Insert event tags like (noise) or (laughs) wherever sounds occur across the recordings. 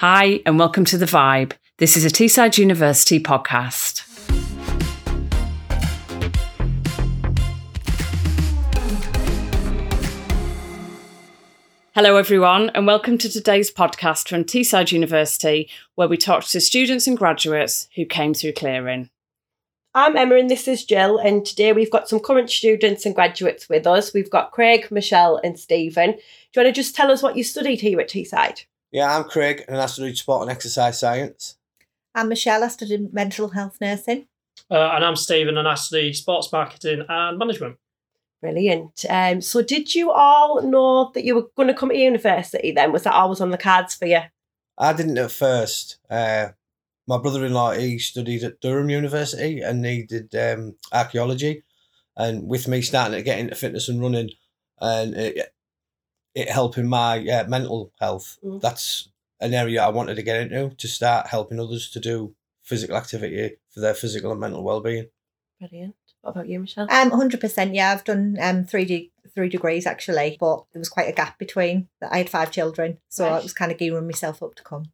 Hi, and welcome to The Vibe. This is a Teesside University podcast. Hello, everyone, and welcome to today's podcast from Teesside University, where we talk to students and graduates who came through clearing. I'm Emma and this is Jill, and today we've got some current students and graduates with us. We've got Craig, Michelle, and Stephen. Do you want to just tell us what you studied here at Teesside? Yeah, I'm Craig, and I studied sport and exercise science. I'm Michelle, I studied mental health nursing. Uh, and I'm Stephen, and I study sports marketing and management. Brilliant. Um, so, did you all know that you were going to come to university then? Was that always on the cards for you? I didn't at first. Uh, my brother-in-law he studied at Durham University and he did um, archaeology, and with me starting to get into fitness and running, and it, it helping my uh, mental health. Mm. That's an area I wanted to get into to start helping others to do physical activity for their physical and mental well-being. Brilliant. What about you, Michelle? Um, 100%, yeah, I've done um, three D three degrees actually, but there was quite a gap between. That I had five children, so Right. I was kind of gearing myself up to come.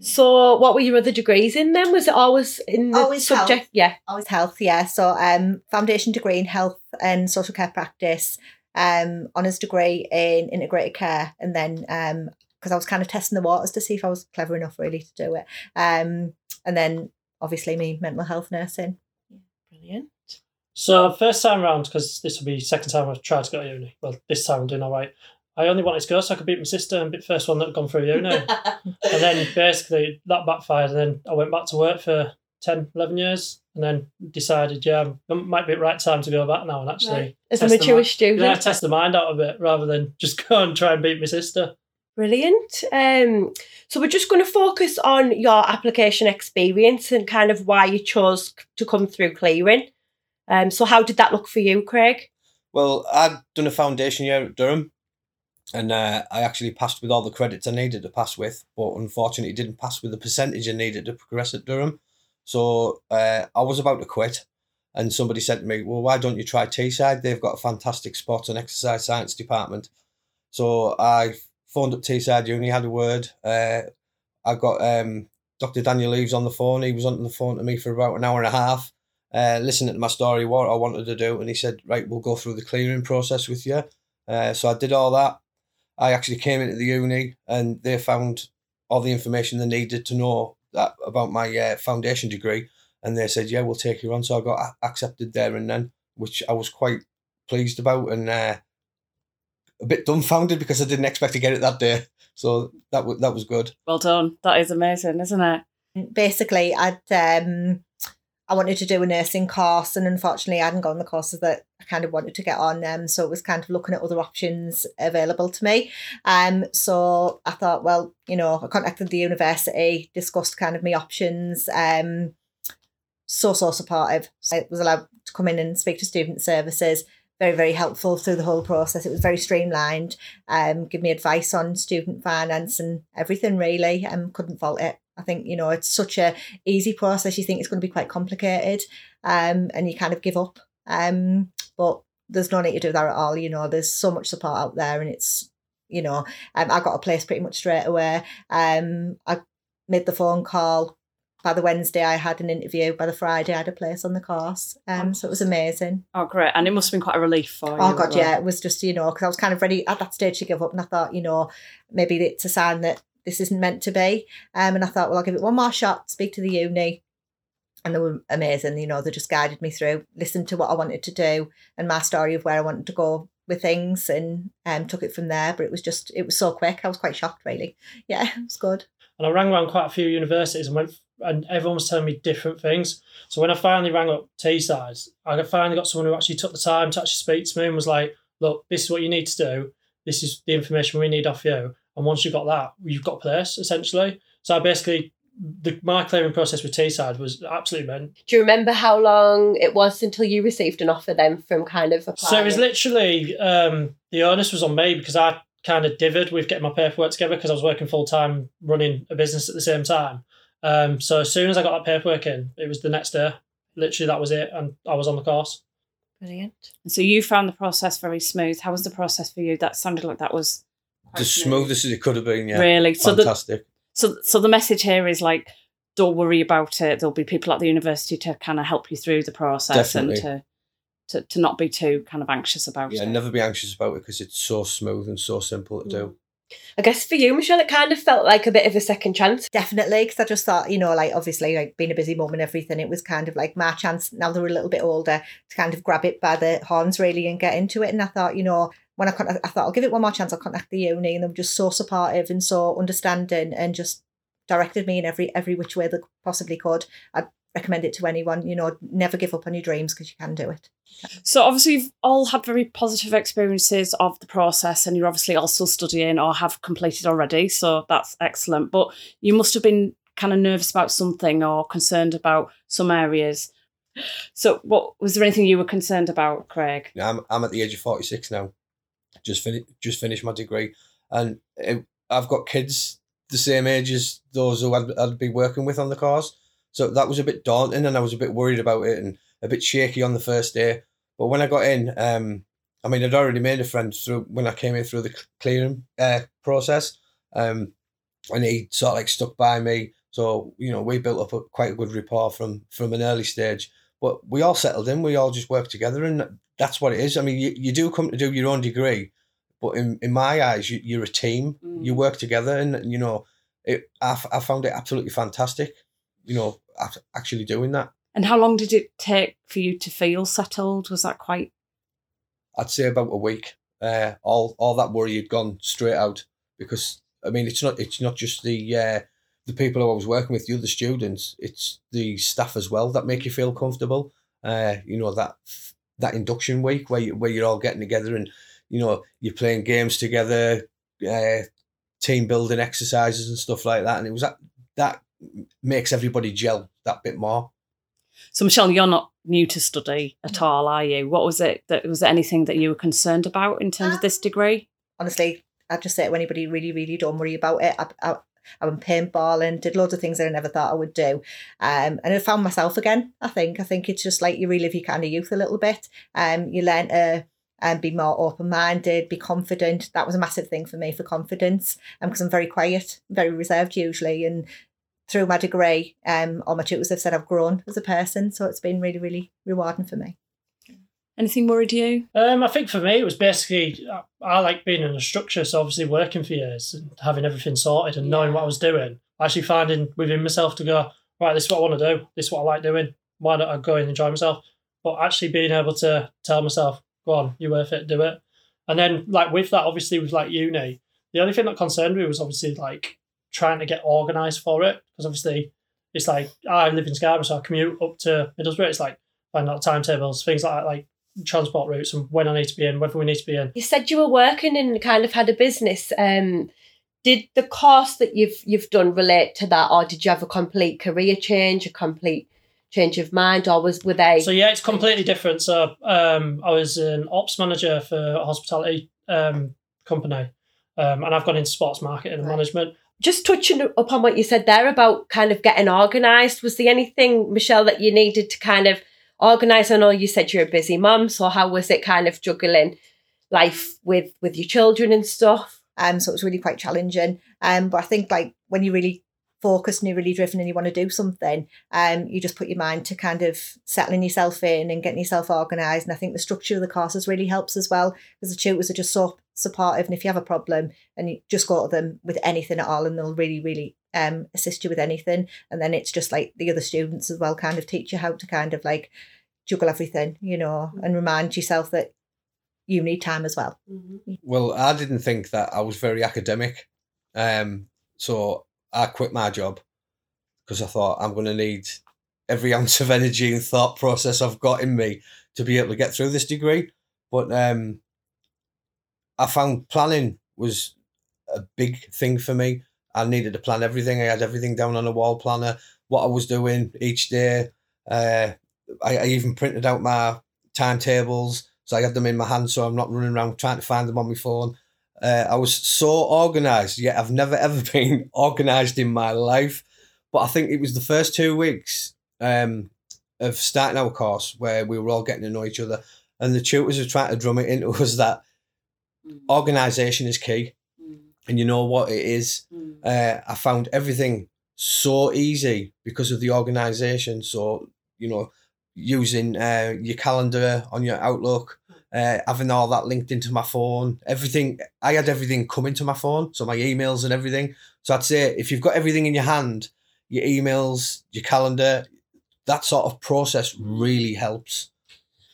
So, what were your other degrees in then? Was it always in the Always subject? health. Yeah. Always health, yeah. So um, foundation degree in health and social care practice, um, honours degree in integrated care, and then um, because I was kind of testing the waters to see if I was clever enough really to do it, um, and then obviously me mental health nursing. Brilliant. So first time round, because this will be second time I've tried to go to uni. Well, this time I'm doing all right. I only wanted to go so I could beat my sister and be the first one that had gone through uni. (laughs) and then basically that backfired, and then I went back to work for 10, 11 years, and then decided, yeah, it might be the right time to go back now and actually Right. As a test the mature mi- student. Yeah, test the mind out a bit rather than just (laughs) go and try and beat my sister. Brilliant. Um, so we're just going to focus on your application experience and kind of why you chose to come through clearing. Um, so how did that look for you, Craig? Well, I'd done a foundation year at Durham, and uh, I actually passed with all the credits I needed to pass with, but unfortunately didn't pass with the percentage I needed to progress at Durham. So uh, I was about to quit, and somebody said to me, "Well, why don't you try Teesside? They've got a fantastic sports and exercise science department." So I phoned up Teesside Uni, had a word. Uh, I got um, Dr. Daniel Eaves on the phone. He was on the phone to me for about an hour and a half uh, listening to my story, what I wanted to do, and he said, "Right, we'll go through the clearing process with you." Uh, so I did all that. I actually came into the uni, and they found all the information they needed to know that about my uh, foundation degree, and they said, "Yeah, we'll take you on." So I got accepted there and then, which I was quite pleased about, and uh, a bit dumbfounded because I didn't expect to get it that day. So that was that was good. Well done. That is amazing, isn't it? basically I'd um I wanted to do a nursing course and unfortunately I hadn't gone the courses that I kind of wanted to get on um so it was kind of looking at other options available to me. Um so I thought well you know I contacted the university discussed kind of my options um so so supportive. I was allowed to come in and speak to student services. Very very helpful through the whole process. It was very streamlined um give me advice on student finance and everything really. Um couldn't fault it I think you know it's such a easy process. You think it's going to be quite complicated, um, and you kind of give up. Um, but there's no need to do that at all. You know, there's so much support out there, and it's you know, um, I got a place pretty much straight away. Um, I made the phone call. By the Wednesday, I had an interview. By the Friday, I had a place on the course. Um, so it was amazing. Oh, great. And it must have been quite a relief for you. Oh god, well. yeah, it was just you know because I was kind of ready at that stage to give up, and I thought you know maybe it's a sign that this isn't meant to be. Um, and I thought, well, I'll give it one more shot. Speak to the uni, and they were amazing. You know, they just guided me through, listened to what I wanted to do, and my story of where I wanted to go with things, and um, took it from there. But it was just, it was so quick. I was quite shocked, really. (laughs) Yeah, it was good. And I rang around quite a few universities and went, and everyone was telling me different things. So when I finally rang up T Teesside, I finally got someone who actually took the time to actually speak to me and was like, "Look, this is what you need to do. This is the information we need off you. And once you've got that, you've got a place essentially." So I basically, the my clearing process with Teesside was absolutely meant. Do you remember how long it was until you received an offer then from kind of applying? So it was literally um, the onus was on me because I kind of dithered with getting my paperwork together because I was working full time running a business at the same time. Um, so as soon as I got that paperwork in, it was the next day. Literally, that was it, and I was on the course. Brilliant. So you found the process very smooth. How was the process for you? That sounded like that was quite The smooth. smoothest as it could have been. Yeah, Really? So the, fantastic. So, so the message here is like, don't worry about it. There'll be people at the university to kind of help you through the process Definitely. and to, to to not be too kind of anxious about Yeah, it. Yeah, never be anxious about it because it's so smooth and so simple to do. Mm. I guess for you, Michelle, it kind of felt like a bit of a second chance. Definitely, because I just thought, you know, like obviously, like being a busy mum and everything, it was kind of like my chance. Now they were a little bit older to kind of grab it by the horns really and get into it. And I thought, you know, when I con- I thought I'll give it one more chance. I'll contact the uni, and they were just so supportive and so understanding, and just directed me in every every which way they possibly could. I'd recommend it to anyone. You know, never give up on your dreams because you can do it. So obviously you've all had very positive experiences of the process and you're obviously all still studying or have completed already. So that's excellent. But you must have been kind of nervous about something or concerned about some areas. So what was there anything you were concerned about, Craig? Yeah, I'm I'm at the age of forty six now. Just finished just finished my degree, and it, I've got kids the same age as those who I'd, I'd be working with on the course. So that was a bit daunting, and I was a bit worried about it, and a bit shaky on the first day. But when I got in, um, I mean, I'd already made a friend through when I came in through the clearing uh, process, um, and he sort of like stuck by me. So you know, we built up a quite a good rapport from from an early stage. But we all settled in. We all just worked together, and that's what it is. I mean, you, you do come to do your own degree, but in, in my eyes, you, you're a team. Mm. You work together, and you know, it. I, f- I found it absolutely fantastic. You know, act- actually doing that. And how long did it take for you to feel settled? Was that quite I'd say about a week. Uh, all all that worry had gone straight out because I mean, it's not it's not just the uh, the people who I was working with, the other students. It's the staff as well that make you feel comfortable. Uh, you know that that induction week where you, where you're all getting together and you know you're playing games together, uh, team building exercises and stuff like that. And it was that that makes everybody gel that bit more. so Michelle, you're not new to study at all, are you? What was it that was there anything that you were concerned about in terms of this degree? honestly, I'd just say to anybody, really, really don't worry about it. I, I, I went paintballing, did loads of things that I never thought I would do. Um, and I found myself again, I think. I think it's just like you relive your kind of youth a little bit. Um, you learn to um, be more open minded, be confident. That was a massive thing for me for confidence because I'm very quiet, very reserved usually. And through my degree, um, all my tutors have said I've grown as a person. So it's been really, really rewarding for me. Anything worried you? Um, I think for me, it was basically I, I like being in a structure, so obviously working for years and having everything sorted and knowing what I was doing. Actually finding within myself to go right, this is what I want to do. This is what I like doing. Why don't I go and enjoy myself? But actually being able to tell myself, go on, you're worth it, do it. And then like with that, obviously with like uni, the only thing that concerned me was obviously like trying to get organised for it because obviously it's like I live in Scarborough, so I commute up to Middlesbrough. It's like finding out timetables, things like that, like transport routes and when I need to be in, whether we need to be in. You said you were working and kind of had a business. Um, did the course that you've you've done relate to that, or did you have a complete career change, a complete change of mind, or was were they? So yeah, it's completely different. So um, I was an ops manager for a hospitality um, company, um, and I've gone into sports marketing and Right. management. Just touching upon what you said there about kind of getting organised, was there anything, Michelle, that you needed to kind of organise? I know you said you're a busy mum, so how was it kind of juggling life with with your children and stuff? Um, so it was really quite challenging. Um, but I think like when you're really focused and you're really driven and you want to do something, um, you just put your mind to kind of settling yourself in and getting yourself organised. And I think the structure of the courses really helps as well because the tutors are just so supportive. And if you have a problem, and you just go to them with anything at all, and they'll really, really um assist you with anything. And then it's just like the other students as well, kind of teach you how to kind of like juggle everything, you know, and remind yourself that you need time as well. Well, I didn't think that I was very academic. Um, so I quit my job because I thought I'm going to need every (laughs) ounce of energy and thought process I've got in me to be able to get through this degree. But um, I found planning was a big thing for me. I needed to plan everything. I had everything down on a wall planner, what I was doing each day. Uh, I, I even printed out my timetables. So I had them in my hand so I'm not running around trying to find them on my phone. Uh, I was so organized, yet I've never ever (laughs) been organized in my life. But I think it was the first two weeks um, of starting our course where we were all getting to know each other, and the tutors were trying to drum it into (laughs) us that organization is key. And you know what it is? Uh, I found everything so easy because of the organisation. So, you know, using uh, your calendar on your Outlook, uh, having all that linked into my phone, everything. I had everything coming to my phone, so my emails and everything. So I'd say if you've got everything in your hand, your emails, your calendar, that sort of process really helps.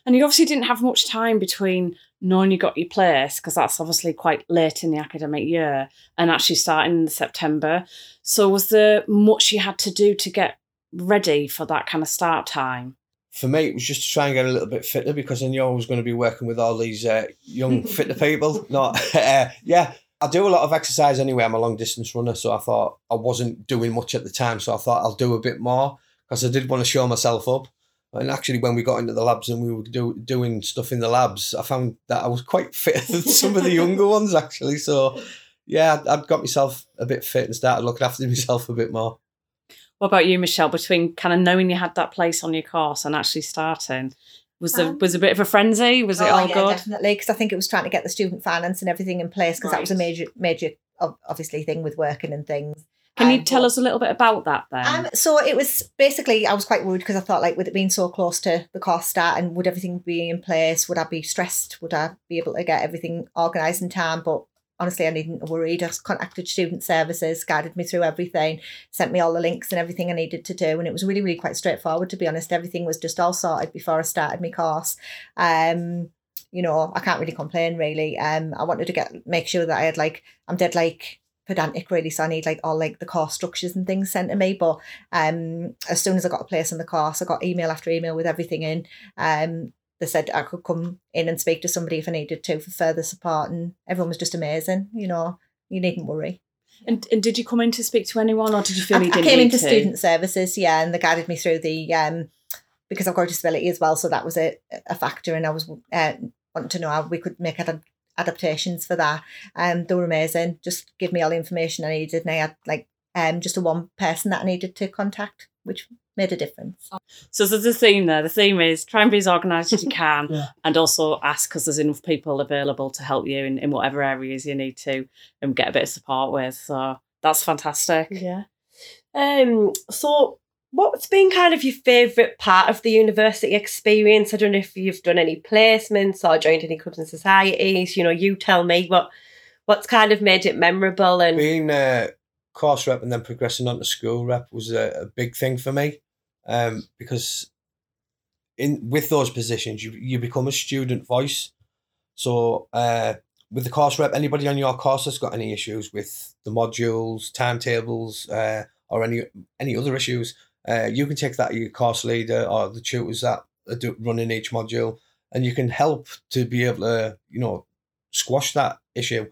And you obviously didn't have much time between knowing you got your place, because that's obviously quite late in the academic year, and actually starting in September. So, was there much you had to do to get ready for that kind of start time? For me, it was just to try and get a little bit fitter because I knew I was going to be working with all these uh, young, (laughs) fitter people. Not, (laughs) uh, yeah, I do a lot of exercise anyway. I'm a long distance runner, so I thought I wasn't doing much at the time. So I thought I'll do a bit more because I did want to show myself up. And actually, when we got into the labs and we were do, doing stuff in the labs, I found that I was quite (laughs) fitter than some of the younger ones, actually. So, yeah, I'd, I'd got myself a bit fit and started looking after myself a bit more. What about you, Michelle? Between kind of knowing you had that place on your course and actually starting, was there Um, was a bit of a frenzy? Was it Oh, all yeah, good? Definitely, because I think it was trying to get the student finance and everything in place because that was a major, major, obviously thing with working and things. Can you Um, tell us a little bit about that then? Um, so it was basically I was quite worried because I thought like with it being so close to the course start and would everything be in place? Would I be stressed? Would I be able to get everything organised in time? But honestly, I needn't worry. I contacted student services, guided me through everything, sent me all the links and everything I needed to do, and it was really really quite straightforward to be honest. Everything was just all sorted before I started my course. Um, you know, I can't really complain really. Um, I wanted to get make sure that I had like I'm dead like pedantic really, so I need like all like the course structures and things sent to me. But um, as soon as I got a place in the course, I got email after email with everything in. Um, they said I could come in and speak to somebody if I needed to for further support, and everyone was just amazing. You know, you needn't worry. and, and did you come in to speak to anyone, or did you feel I, you didn't I came into to? student services, yeah, and they guided me through the um because I've got a disability as well, so that was a, a factor, and I was uh, wanting to know how we could make ad- adaptations for that. Um, they were amazing. Just give me all the information I needed, and I had like um just a one person that I needed to contact, which made a difference. So there's a theme there. The theme is try and be as organised as you (laughs) can, Yeah. and also ask because there's enough people available to help you in, in whatever areas you need to, and get a bit of support with. So that's fantastic. Yeah. Um. So, what's been kind of your favourite part of the university experience? I don't know if you've done any placements or joined any clubs and societies. You know, you tell me what what's kind of made it memorable and Being a course rep and then progressing on to school rep was a, a big thing for me um, because in with those positions you, you become a student voice. So uh, with the course rep, anybody on your course that's got any issues with the modules, timetables, uh, or any any other issues, uh, you can take that your course leader or the tutors that are running each module, and you can help to be able to you know squash that issue.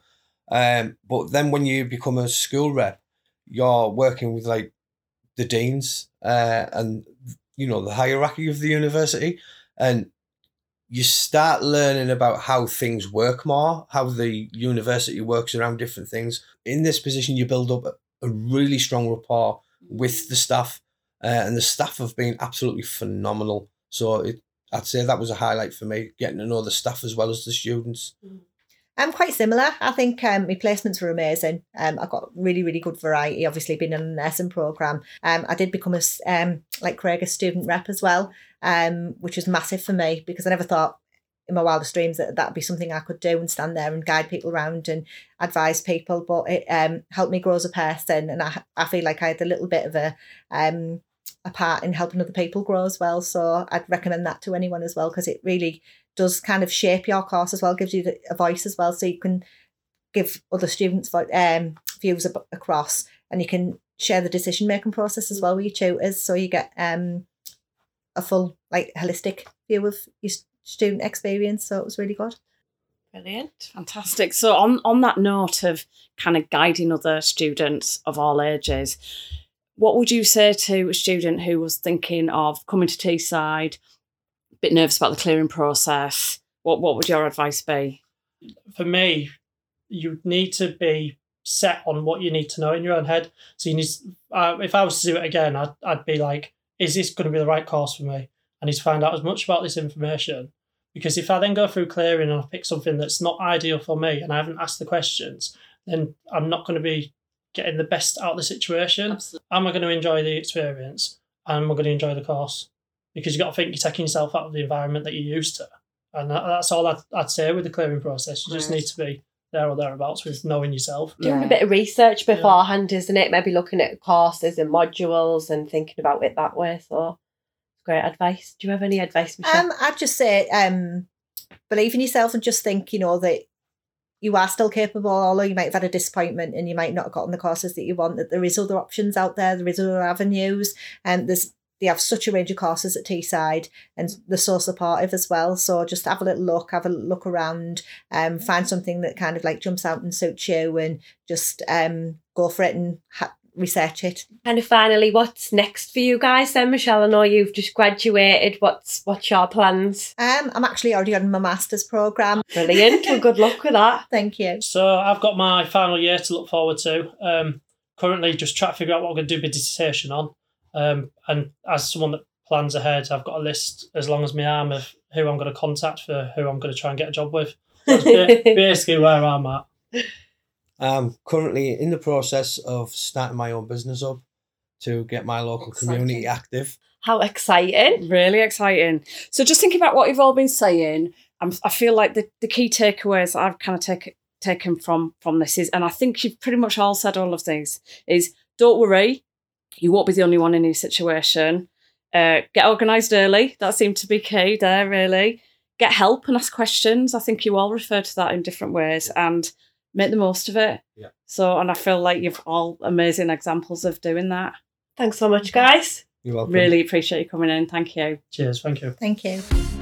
Um, but then when you become a school rep, you're working with like the deans uh, and you know the hierarchy of the university, and you start learning about how things work more, how the university works around different things. In this position, you build up a, really strong rapport with the staff, uh, and the staff have been absolutely phenomenal. So it, I'd say that was a highlight for me, getting to know the staff as well as the students. I'm quite similar. I think um, my placements were amazing. Um, I got really, really good variety. Obviously, being in a nursing program, um, I did become a um, like Craig, a student rep as well, um, which was massive for me because I never thought in my wildest dreams that that'd be something I could do and stand there and guide people around and advise people. But it um, helped me grow as a person, and I I feel like I had a little bit of a um, a part in helping other people grow as well. So I'd recommend that to anyone as well because it really does kind of shape your course as well, gives you a voice as well, so you can give other students um, views ab- across, and you can share the decision making process as well with your tutors, so you get um, a full like holistic view of your student experience. So it was really good. brilliant. Fantastic. So on on that note of kind of guiding other students of all ages, what would you say to a student who was thinking of coming to Teesside, bit nervous about the clearing process? What what would your advice be? for me, you need to be set on what you need to know in your own head. So you need, uh, if I was to do it again, I'd, I'd be like, is this going to be the right course for me? I need to find out as much about this information because if I then go through clearing and I pick something that's not ideal for me and I haven't asked the questions, then I'm not going to be getting the best out of the situation. Absolutely. Am I going to enjoy the experience? Am I going to enjoy the course? Because you've got to think you're taking yourself out of the environment that you're used to. And that, that's all I'd, I'd say with the clearing process. You just Right. need to be there or thereabouts with knowing yourself. Doing Yeah. a bit of research beforehand, isn't it? Maybe looking at courses and modules and thinking about it that way. So, great advice. Do you have any advice, Michelle? Um, I'd just say, um, believe in yourself and just think, you know, that you are still capable, although you might have had a disappointment and you might not have gotten the courses that you want, that there is other options out there, there is other avenues, and there's they have such a range of courses at Teesside and they're so supportive as well. So just have a little look, have a look around, um, find something that kind of like jumps out and suits you and just um go for it and ha- research it. And finally, what's next for you guys then, Michelle? I know you've just graduated. What's what's your plans? Um, I'm actually already on my master's programme. Brilliant. well, (laughs) good luck with that. Thank you. So I've got my final year to look forward to. Um, currently, just trying to figure out what I'm going to do my dissertation on. Um, and as someone that plans ahead, I've got a list as long as my arm of who I'm going to contact for who I'm going to try and get a job with. That's ba- (laughs) basically where I'm at. I'm currently in the process of starting my own business up to get my local community active. How exciting. Really exciting. So just thinking about what you've all been saying, I'm, I feel like the, the key takeaways I've kind of take, taken from from this is, and I think you've pretty much all said all of these, is don't worry, you won't be the only one in your situation. Uh, get organised early. That seemed to be key there, really. Get help and ask questions. I think you all refer to that in different ways and make the most of it. Yeah. So, and I feel like you've all amazing examples of doing that. Thanks so much, guys. You're welcome. Really appreciate you coming in. Thank you. Cheers. Thank you. Thank you.